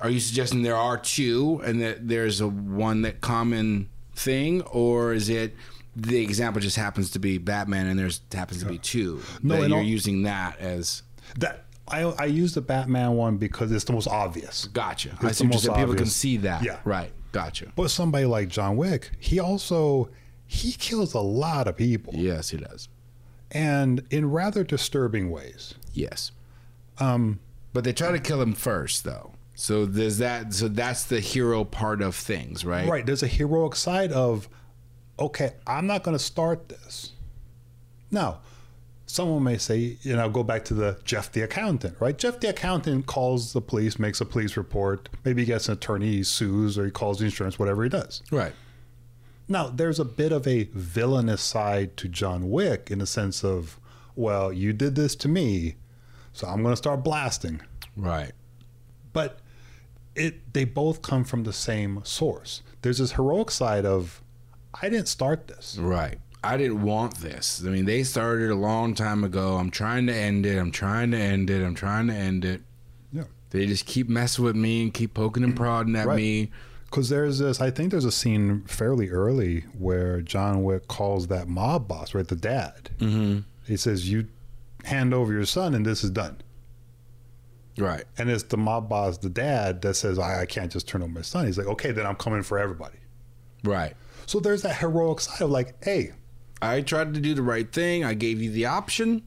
Are you suggesting there are two, and that there's a one that common thing, or is it the example just happens to be Batman, and there's happens to be two? No, that you're all- using that as That I I use the Batman one because it's the most obvious. gotcha. I see the what most. People can see that. Yeah. Right. Gotcha. But somebody like John Wick, he also he kills a lot of people, Yes, he does. and in rather disturbing ways. Yes. Um, But they try to kill him first, though. So there's that. So that's the hero part of things, right? Right. There's a heroic side of, okay, I'm not going to start this. Now, someone may say, you know, go back to the Jeff the accountant, right? Jeff the accountant calls the police, makes a police report. Maybe he gets an attorney, he sues, or he calls the insurance, whatever he does. Right. Now, there's a bit of a villainous side to John Wick in the sense of, well, you did this to me, so I'm going to start blasting. Right. but it they both come from the same source. There's this heroic side of I didn't start this. Right. I didn't want this. I mean, they started a long time ago. I'm trying to end it. I'm trying to end it. I'm trying to end it. Yeah. They just keep messing with me and keep poking and prodding at Right. me. Cuz there's this I think there's a scene fairly early where John Wick calls that mob boss, right, the dad. Mm-hmm. He says you hand over your son and this is done. Right. And it's the mob boss, the dad, that says I, I can't just turn over my son. He's like, "Okay, then I'm coming for everybody." Right. So there's that heroic side of like, "Hey, I tried to do the right thing. I gave you the option.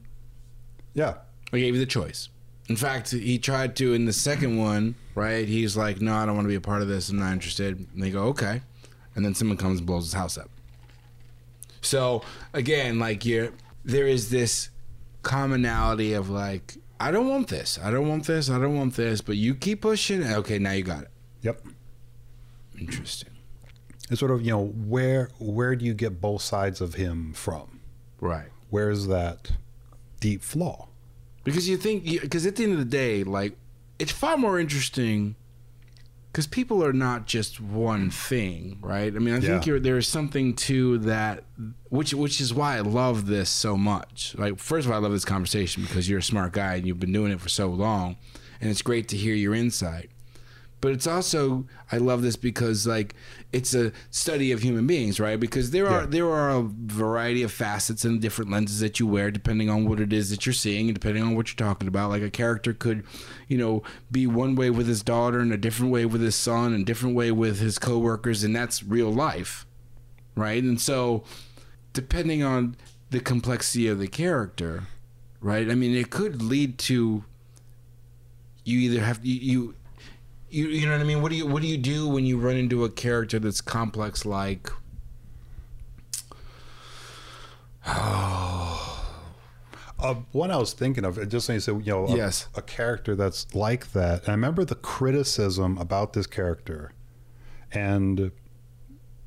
yeah, I gave you the choice. In fact, he tried to in the second one, right? He's like, no, I don't want to be a part of this. I'm not interested. And they go, okay. And then someone comes and blows his house up. So again, like you're, there is this commonality of like, I don't want this. I don't want this. I don't want this. But you keep pushing. Okay, now you got it. yep." Interesting. It's sort of, you know, where where do you get both sides of him from? Right. Where's that deep flaw? Because you think, because at the end of the day, like, it's far more interesting because people are not just one thing, right? I mean, I think Yeah. you're, there's something to that, which which is why I love this so much. Like, first of all, I love this conversation because you're a smart guy and you've been doing it for so long, and it's great to hear your insight. But it's also I love this because like it's a study of human beings, right? Because there are Yeah. there are a variety of facets and different lenses that you wear depending on what it is that you're seeing and depending on what you're talking about. Like a character could, you know, be one way with his daughter and a different way with his son and different way with his coworkers, and that's real life, right? And so, depending on the complexity of the character, right? I mean, it could lead to you either have you. you you, you know what I mean? What do you what do you do when you run into a character that's complex like Uh, one I was thinking of, just when you said, you know, a, Yes. a character that's like that. And I remember the criticism about this character, and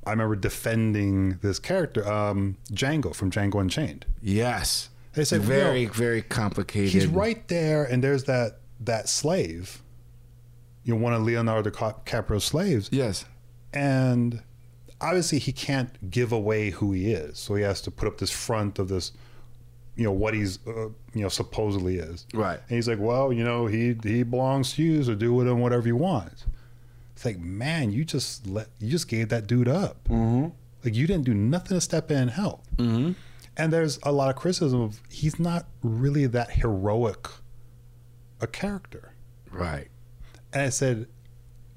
I remember defending this character, um, Django from Django Unchained. yes, They said, very "Well, very complicated. He's right there, and there's that that slave, you know, one of Leonardo DiCaprio's slaves, Yes, and obviously he can't give away who he is so he has to put up this front of this you know what he's uh, you know supposedly is right. and he's like well you know he he belongs to you so do with him whatever you want it's like man you just let you just gave that dude up Mm-hmm. like you didn't do nothing to step in and help Mm-hmm. and there's a lot of criticism of he's not really that heroic a character Right. And I said,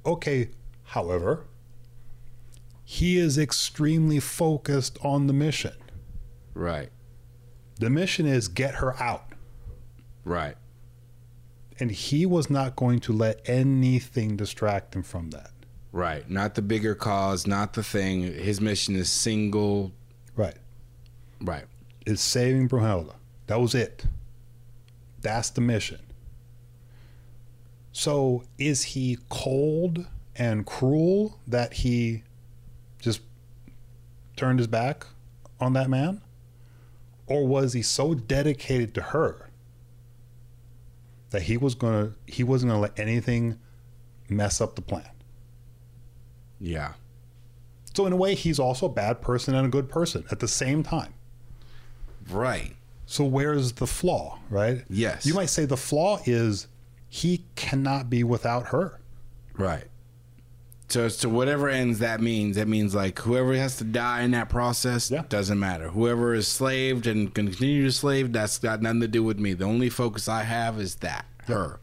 okay, however, he is extremely focused on the mission. Right. The mission is get her out. Right. And he was not going to let anything distract him from that. Right. Not the bigger cause, not the thing. His mission is single. Right. Right. It's saving Broomhilda. That was it. That's the mission. So is he cold and cruel that he just turned his back on that man? Or was he so dedicated to her that he was gonna he wasn't gonna let anything mess up the plan? Yeah. So in a way he's also a bad person and a good person at the same time. Right. So where's the flaw, right? Yes. You might say the flaw is he cannot be without her. Right. So, so whatever ends that means, that means like whoever has to die in that process Yeah. doesn't matter. Whoever is slaved and can continue to slave, that's got nothing to do with me. The only focus I have is that her,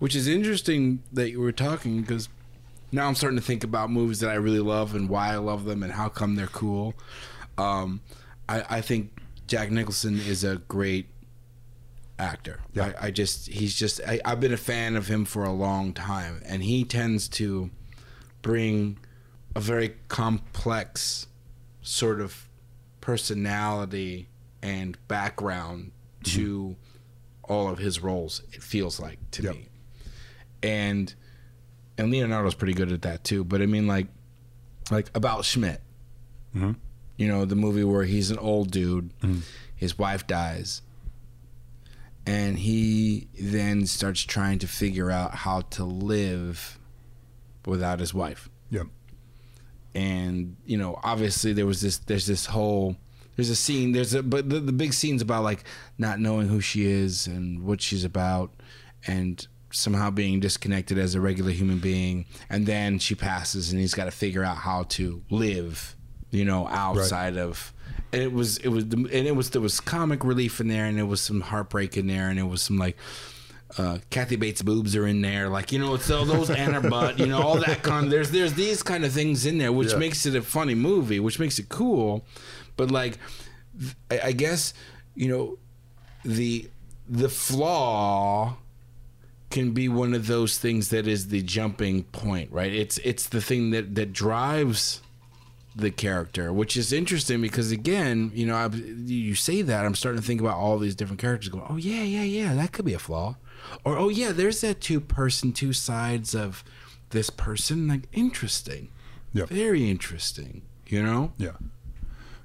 which is interesting that you were talking because now I'm starting to think about movies that I really love and why I love them and how come they're cool. Um, I, I think Jack Nicholson is a great actor. Yeah. I, I just he's just I, I've been a fan of him for a long time, and he tends to bring a very complex sort of personality and background to all of his roles. It feels like to Yep. me, and and Leonardo's pretty good at that too. But I mean, like like about Schmidt. Mhm. You know, the movie where he's an old dude, his wife dies, and he then starts trying to figure out how to live without his wife. Yep. And you know, obviously there was this. There's this whole. There's a scene. There's a but the, the big scene's about like not knowing who she is and what she's about, and somehow being disconnected as a regular human being. And then she passes, and he's got to figure out how to live. You know, outside of. And it was it was and it was there was comic relief in there, and there was some heartbreak in there, and there was some like uh, Kathy Bates' boobs are in there, like you know, so those and her butt, you know, all that kind. There's there's these kind of things in there, which Yeah. makes it a funny movie, which makes it cool. But like, I, I guess you know, the the flaw can be one of those things that is the jumping point, right? It's it's the thing that that drives the character, which is interesting because again, you know, I, you say that I'm starting to think about all these different characters. Going, oh yeah, yeah, yeah, that could be a flaw, or oh yeah, there's that two person, two sides of this person. Like interesting, yeah, very interesting. You know, Yeah.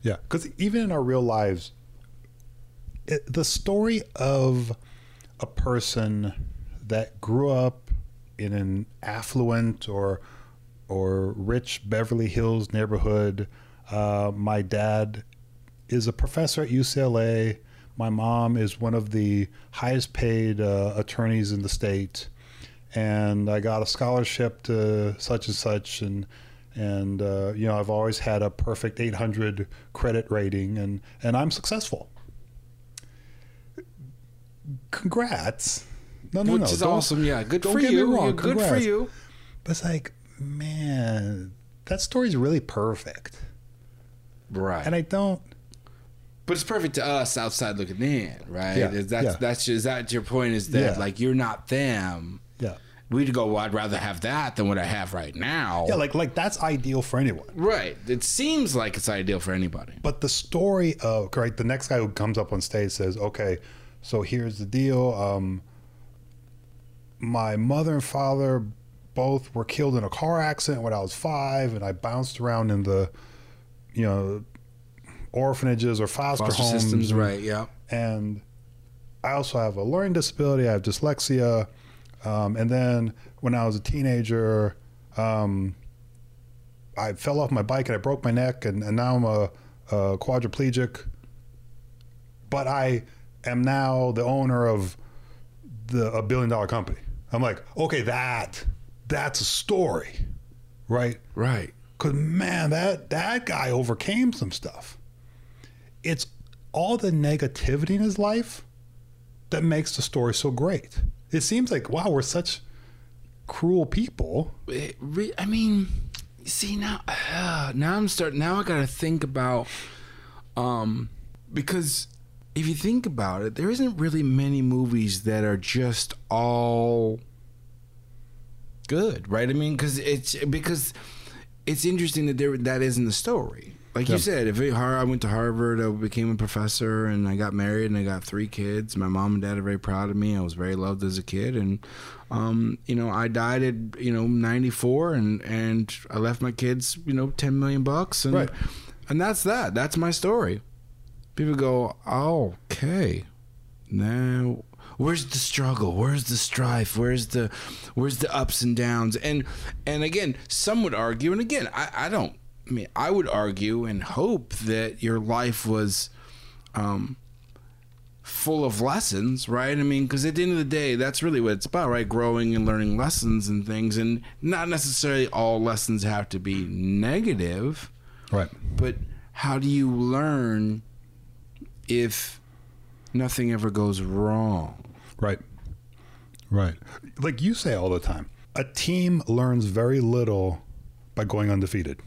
Yeah. Because even in our real lives, it, the story of a person that grew up in an affluent or or rich Beverly Hills neighborhood. Uh, my dad is a professor at UCLA. My mom is one of the highest paid uh, attorneys in the state, and I got a scholarship to such and such, and and uh, you know I've always had a perfect 800 credit rating, and and I'm successful. Congrats! No, no, which no. is don't- awesome. Yeah, good for you. wrong, good for you. But it's like, man, that story's really perfect, Right. and I don't. But it's perfect to us outside looking in, right? Yeah, Is that's yeah. that's is that your point? Is that Yeah. like you're not them? Yeah, We'd go, well, I'd rather have that than what I have right now. yeah, like like that's ideal for anyone. right. It seems like it's ideal for anybody. But the story of right, the next guy who comes up on stage says, "Okay, so here's the deal. Um, my mother and father both were killed in a car accident when I was five, and I bounced around in the, you know, orphanages or foster, Foster homes. systems, and- right? Yeah. and I also have a learning disability. I have dyslexia. Um, and then when I was a teenager, um, I fell off my bike and I broke my neck, and, and now I'm a, a quadriplegic. But I am now the owner of the a billion dollar company. I'm like, okay, that that's a story, right? Right. Cause man, that that guy overcame some stuff. It's all the negativity in his life that makes the story so great. It seems like wow, we're such cruel people. re- I mean, see now, uh, now I'm starting. Now I gotta think about, um, because if you think about it, there isn't really many movies that are just all good, right? I mean, because it's because it's interesting that there that isn't the story. Like you said, if it, I went to Harvard, I became a professor, and I got married, and I got three kids. My mom and dad are very proud of me. I was very loved as a kid, and um, you know, I died at you know ninety four, and and I left my kids you know ten million bucks, and Right. and that's that. That's my story. People go, oh, okay, now where's the struggle? Where's the strife? Where's the where's the ups and downs? And and again some would argue and again i, I don't i mean i would argue and hope that your life was um full of lessons right? I mean because at the end of the day that's really what it's about right? Growing and learning lessons and things and not necessarily all lessons have to be negative. Right. but how do you learn if nothing ever goes wrong Right. Right. Like you say all the time, a team learns very little by going undefeated.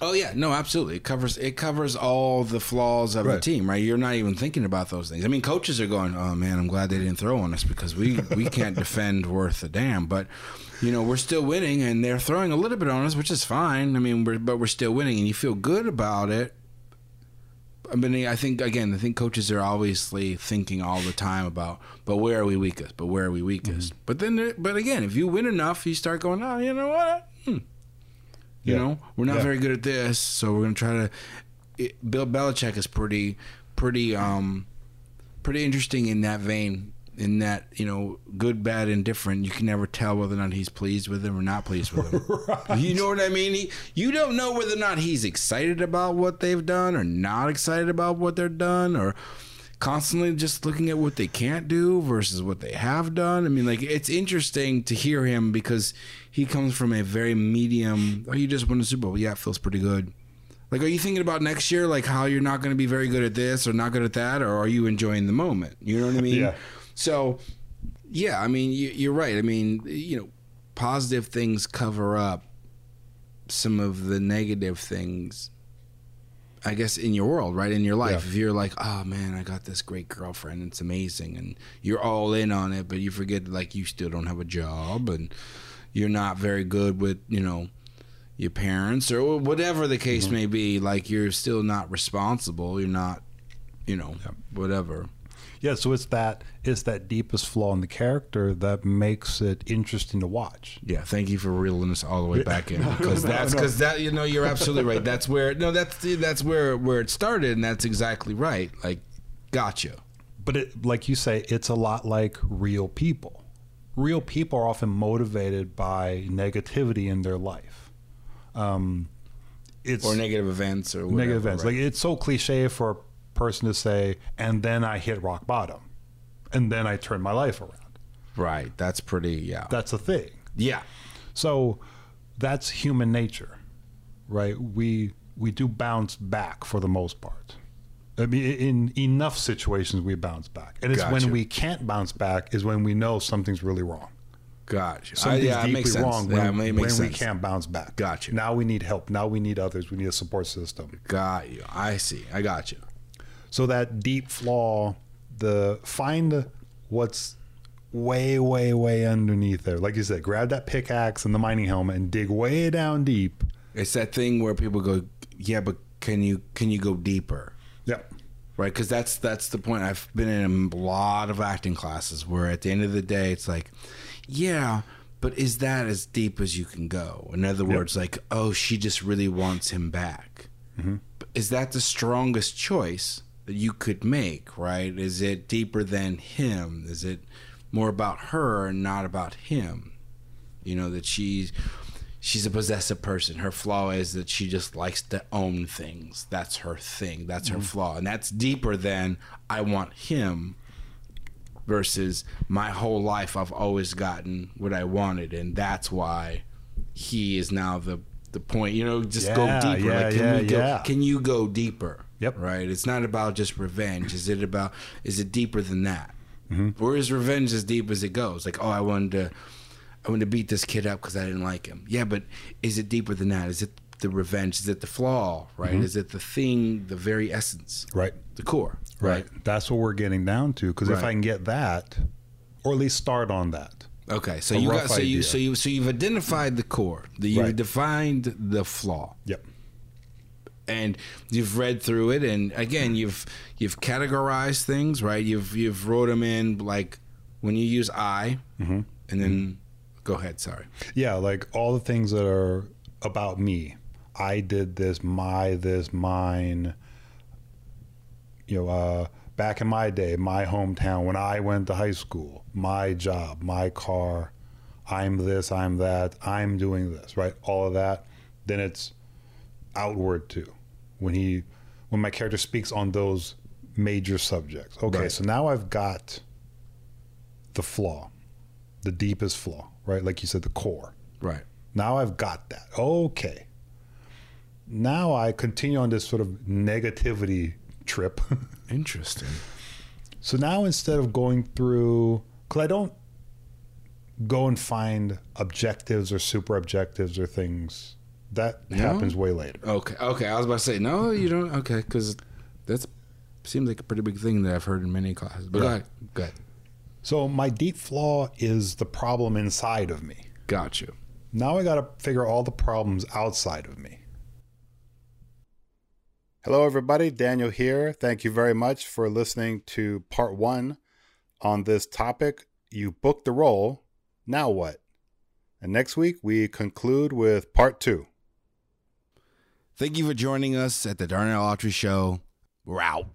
Oh yeah, no, absolutely. It covers it covers all the flaws of the team, right? You're not even thinking about those things. I mean, coaches are going, "Oh man, I'm glad they didn't throw on us because we we can't defend worth a damn." But you know, we're still winning, and they're throwing a little bit on us, which is fine. I mean, we're, but we're still winning, and you feel good about it. I mean, I think again, I think coaches are obviously thinking all the time about, but where are we weakest? But where are we weakest? But then, but again, if you win enough, you start going, oh, you know what? Hmm. You Yeah. know, we're not Yeah. very good at this, so we're gonna try to. It, Bill Belichick is pretty, pretty, um, pretty interesting in that vein. In that, you know, good, bad, indifferent. You can never tell whether or not he's pleased with him or not pleased with him. You know what I mean? He, you don't know whether or not he's excited about what they've done or not excited about what they're done or constantly just looking at what they can't do versus what they have done. I mean, like it's interesting to hear him because he comes from a very medium. Oh, you just won the Super Bowl. Yeah, it feels pretty good. Like, are you thinking about next year, like how you're not going to be very good at this or not good at that, or are you enjoying the moment? You know what I mean? Yeah. So, yeah, I mean, you, you're right. I mean, you know, positive things cover up some of the negative things. I guess in your world, right? In your life, Yeah. if you're like, oh man, I got this great girlfriend, it's amazing, and you're all in on it, but you forget like you still don't have a job, and you're not very good with you know your parents or whatever the case Mm-hmm. may be. Like you're still not responsible. You're not, you know, whatever. Yeah, so it's that it's that deepest flaw in the character that makes it interesting to watch. Yeah, thank you for reeling us all the way back in because no, that's no. because that you know you're absolutely right. That's where no, that's that's where where it started, and that's exactly right. Like, gotcha. But it, like you say, it's a lot like real people. Real people are often motivated by negativity in their life. Um, it's Or negative events or whatever, negative events. right? Like it's so cliche for a person to say, "And then I hit rock bottom, and then I turned my life around." right. That's pretty. Yeah. That's a thing. yeah. So that's human nature, right? We we do bounce back for the most part. I mean, in enough situations we bounce back, and it's Gotcha. when we can't bounce back is when we know something's really wrong. Gotcha. I- Something's yeah, deeply makes wrong yeah, when, when we can't bounce back. Gotcha. Now we need help. Now we need others. We need a support system. Got you. I see. I got you. So that deep flaw, the find what's way, way, way underneath there. Like you said, grab that pickaxe and the mining helmet and dig way down deep. It's that thing where people go, yeah, but can you can you go deeper? Yep. right because that's that's the point i've been in a lot of acting classes where at the end of the day it's like yeah but is that as deep as you can go in other words like oh she just really wants him back But is that the strongest choice that you could make right? Is it deeper than him? Is it more about her and not about him? You know that she's she's a possessive person. Her flaw is that she just likes to own things. That's her thing. That's her mm-hmm. flaw. And that's deeper than i want him versus my whole life i've always gotten what i wanted and that's why he is now the the point. You know just Yeah, go deeper yeah, like can yeah, we go yeah. can you go deeper Yep. right it's not about just revenge is it about is it deeper than that Mm-hmm. or is revenge as deep as it goes like oh i wanted to I wanted to beat this kid up because I didn't like him. Yeah, but is it deeper than that? Is it the revenge? Is it the flaw? Right? Is it the thing, the very essence, Right. the core? Right. That's what we're getting down to. Because if I can get that, or at least start on that. Okay, so you got so you idea. so you so you've identified the core. The, you've Right. defined the flaw. Yep. And you've read through it and again you've you've categorized things right you've you've wrote them in like when you use i Mm-hmm. and then go ahead sorry Yeah, like all the things that are about me. I did this, my this, mine. You know, uh, back in my day, my hometown, when I went to high school, my job, my car, I'm this, I'm that, I'm doing this, right? All of that. Then it's outward too. When he, when my character speaks on those major subjects. Okay, Right. so now I've got the flaw, the deepest flaw, right? Like you said, the core. right Now I've got that. Okay. Now I continue on this sort of negativity trip. interesting so now instead of going through, because I don't go and find objectives or super objectives or things, that No? happens way later. okay okay i was about to say no you don't okay because that seems like a pretty big thing that i've heard in many classes but go Right. ahead go ahead So my deep flaw is the problem inside of me. got you Now I got to figure all the problems outside of me. Hello, everybody. Daniel here. Thank you very much for listening to part one on this topic. You booked the role. Now what? And next week, we conclude with part two. Thank you for joining us at the darnell autry show. We're out